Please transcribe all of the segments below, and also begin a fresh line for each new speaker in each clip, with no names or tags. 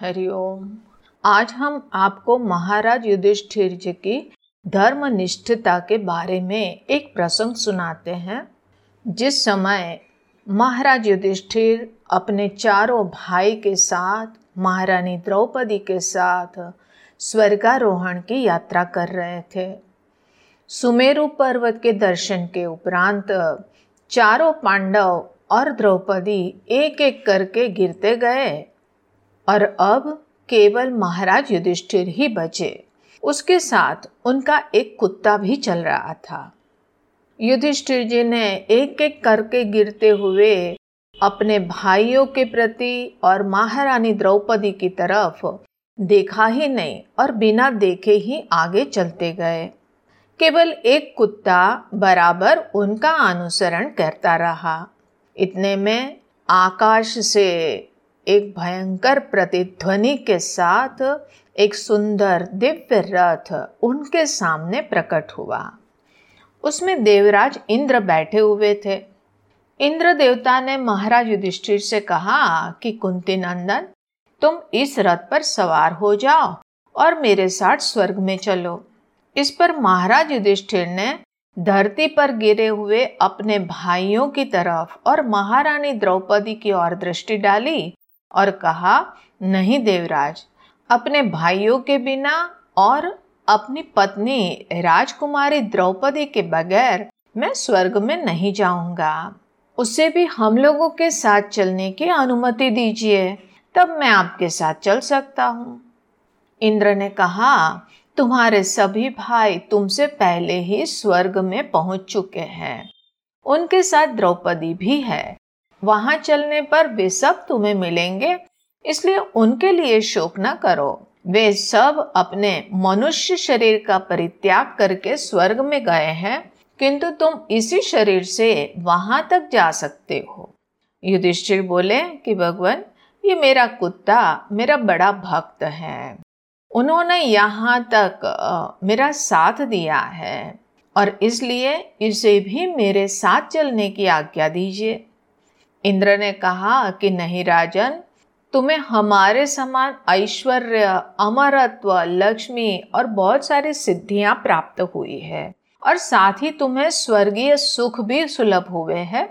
हरिओम आज हम आपको महाराज युधिष्ठिर जी की धर्मनिष्ठता के बारे में एक प्रसंग सुनाते हैं। जिस समय महाराज युधिष्ठिर अपने चारों भाई के साथ, महारानी द्रौपदी के साथ स्वर्गारोहण की यात्रा कर रहे थे। सुमेरु पर्वत के दर्शन के उपरांत चारों पांडव और द्रौपदी एक एक करके गिरते गए। और अब केवल महाराज युधिष्ठिर ही बचे। उसके साथ उनका एक कुत्ता भी चल रहा था। युधिष्ठिर जी ने एक एक करके गिरते हुए अपने भाइयों के प्रति और महारानी द्रौपदी की तरफ़ देखा ही नहीं और बिना देखे ही आगे चलते गए। केवल एक कुत्ता बराबर उनका अनुसरण करता रहा। इतने में आकाश से एक भयंकर प्रतिध्वनि के साथ एक सुंदर दिव्य रथ उनके सामने प्रकट हुआ। उसमें देवराज इंद्र बैठे हुए थे। इंद्र देवता ने महाराज युधिष्ठिर से कहा कि कुंती नंदन तुम इस रथ पर सवार हो जाओ और मेरे साथ स्वर्ग में चलो। इस पर महाराज युधिष्ठिर ने धरती पर गिरे हुए अपने भाइयों की तरफ़ और महारानी द्रौपदी की ओर दृष्टि डाली और कहा, नहीं देवराज, अपने भाइयों के बिना और अपनी पत्नी राजकुमारी द्रौपदी के बगैर मैं स्वर्ग में नहीं जाऊँगा। उसे भी हम लोगों के साथ चलने की अनुमति दीजिए, तब मैं आपके साथ चल सकता हूँ। इंद्र ने कहा, तुम्हारे सभी भाई तुमसे पहले ही स्वर्ग में पहुँच चुके हैं। उनके साथ द्रौपदी भी है। वहाँ चलने पर वे सब तुम्हें मिलेंगे, इसलिए उनके लिए शोक न करो। वे सब अपने मनुष्य शरीर का परित्याग करके स्वर्ग में गए हैं, किंतु तुम इसी शरीर से वहाँ तक जा सकते हो। युधिष्ठिर बोले कि भगवान, ये मेरा कुत्ता, मेरा बड़ा भक्त है। उन्होंने यहाँ तक मेरा साथ दिया है, और इसलिए इसे भी मेरे साथ चलने की आज्ञा दीजिए। इंद्र ने कहा कि नहीं राजन, तुम्हें हमारे समान ऐश्वर्य, अमरत्व, लक्ष्मी और बहुत सारी सिद्धियाँ प्राप्त हुई है और साथ ही तुम्हें स्वर्गीय सुख भी सुलभ हुए हैं।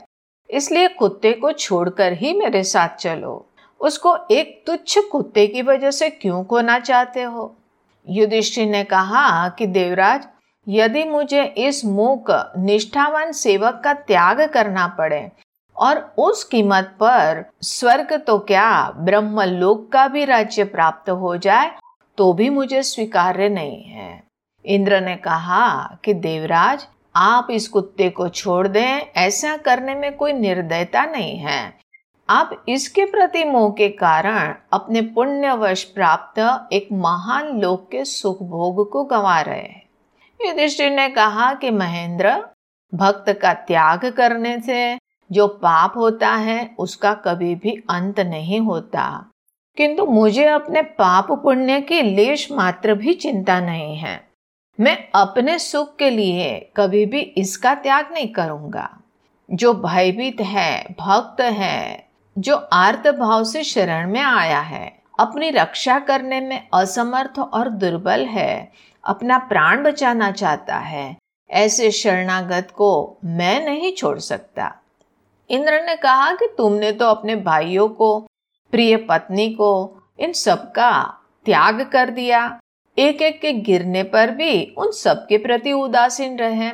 इसलिए कुत्ते को छोड़कर ही मेरे साथ चलो। उसको एक तुच्छ कुत्ते की वजह से क्यों खोना चाहते हो? युधिष्ठिर ने कहा कि देवराज, यदि मुझे इस मूक, निष्ठावान सेवक का त्याग करना पड़े और उस कीमत पर स्वर्ग तो क्या ब्रह्म लोक का भी राज्य प्राप्त हो जाए तो भी मुझे स्वीकार्य नहीं है। इंद्र ने कहा कि देवराज, आप इस कुत्ते को छोड़ दें, ऐसा करने में कोई निर्दयता नहीं है। आप इसके प्रति मोह के कारण अपने पुण्यवश प्राप्त एक महान लोक के सुख भोग को गंवा रहे युधिष्ठिर ने कहा कि महेंद्र, भक्त का त्याग करने से जो पाप होता है, उसका कभी भी अंत नहीं होता। किंतु मुझे अपने पाप पुण्य की लेश मात्र भी चिंता नहीं है। मैं अपने सुख के लिए कभी भी इसका त्याग नहीं करूँगा। जो भयभीत है, भक्त है, जो आर्त भाव से शरण में आया है, अपनी रक्षा करने में असमर्थ और दुर्बल है, अपना प्राण बचाना चाहता है, ऐसे शरणागत को मैं नहीं छोड़ सकता। इंद्र ने कहा कि तुमने तो अपने भाइयों को, प्रिय पत्नी को, इन सब का त्याग कर दिया। एक एक के गिरने पर भी उन सब के प्रति उदासीन रहे।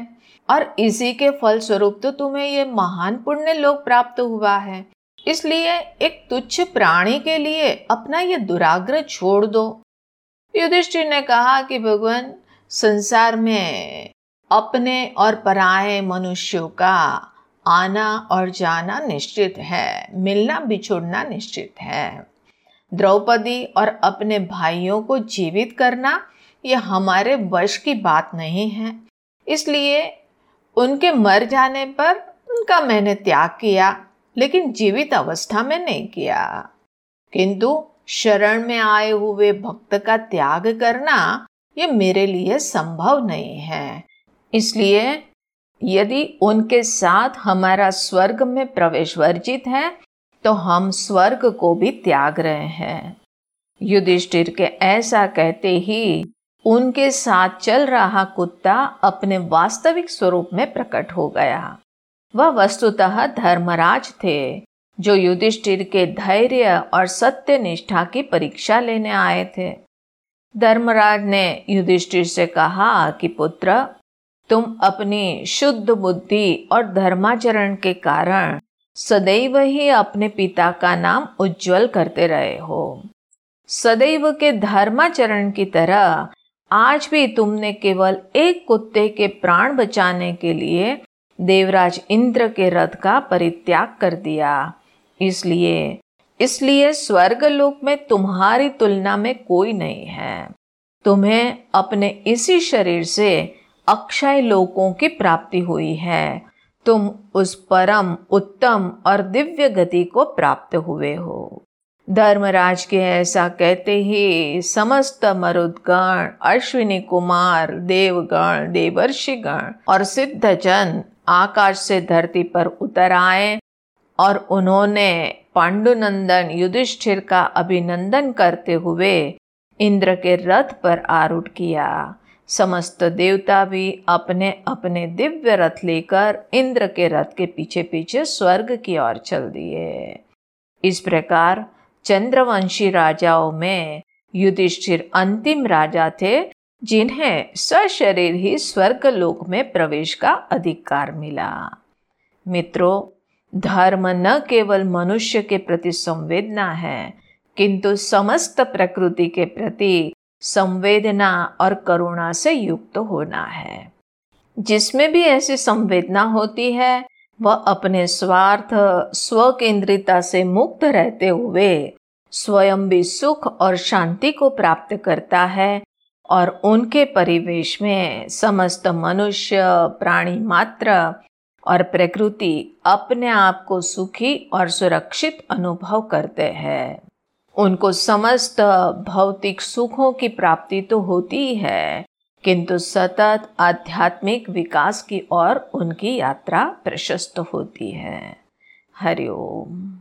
और इसी के फल स्वरूप तो तुम्हें ये महान पुण्य लोक प्राप्त हुआ है। इसलिए एक तुच्छ प्राणी के लिए अपना ये दुराग्रह छोड़ दो। युधिष्ठिर ने कहा कि भगवान, संसार में अपने और पराये मनुष्यों का आना और जाना निश्चित है, मिलना बिछुड़ना निश्चित है। द्रौपदी और अपने भाइयों को जीवित करना ये हमारे वश की बात नहीं है। इसलिए उनके मर जाने पर उनका मैंने त्याग किया, लेकिन जीवित अवस्था में नहीं किया। किंतु शरण में आए हुए भक्त का त्याग करना ये मेरे लिए संभव नहीं है। इसलिए यदि उनके साथ हमारा स्वर्ग में प्रवेश वर्जित है तो हम स्वर्ग को भी त्याग रहे हैं। युधिष्ठिर के ऐसा कहते ही उनके साथ चल रहा कुत्ता अपने वास्तविक स्वरूप में प्रकट हो गया। वह वस्तुतः धर्मराज थे, जो युधिष्ठिर के धैर्य और सत्य निष्ठा की परीक्षा लेने आए थे। धर्मराज ने युधिष्ठिर से कहा कि पुत्र तुम अपनी शुद्ध बुद्धि और धर्माचरण के कारण सदैव ही अपने पिता का नाम उज्जवल करते रहे हो। सदैव के धर्माचरण की तरह आज भी तुमने केवल एक कुत्ते के प्राण बचाने के लिए देवराज इंद्र के रथ का परित्याग कर दिया। इसलिए इसलिए स्वर्गलोक में तुम्हारी तुलना में कोई नहीं है। तुम्हें अपने इसी शरीर से अक्षय लोकों की प्राप्ति हुई है। तुम उस परम, उत्तम और दिव्य गति को प्राप्त हुए हो। धर्मराज के ऐसा कहते ही समस्त मरुदगण, अश्विनी कुमार, देवगण, देवर्षिगण और सिद्धजन आकाश से धरती पर उतर आए और उन्होंने पांडुनंदन युधिष्ठिर का अभिनंदन करते हुए इंद्र के रथ पर आरूढ़ किया। समस्त देवता भी अपने अपने दिव्य रथ लेकर इंद्र के रथ के पीछे पीछे स्वर्ग की ओर चल दिए। इस प्रकार चंद्रवंशी राजाओं में युधिष्ठिर अंतिम राजा थे, जिन्हें सशरीर ही स्वर्ग लोक में प्रवेश का अधिकार मिला। मित्रों, धर्म न केवल मनुष्य के प्रति संवेदना है, किंतु समस्त प्रकृति के प्रति संवेदना और करुणा से युक्त होना है। जिसमें भी ऐसी संवेदना होती है, वह अपने स्वार्थ स्व केंद्रिता से मुक्त रहते हुए स्वयं भी सुख और शांति को प्राप्त करता है और उनके परिवेश में समस्त मनुष्य, प्राणी मात्र और प्रकृति अपने आप को सुखी और सुरक्षित अनुभव करते हैं। उनको समस्त भौतिक सुखों की प्राप्ति तो होती है किंतु सतत आध्यात्मिक विकास की ओर उनकी यात्रा प्रशस्त होती है। हरिओम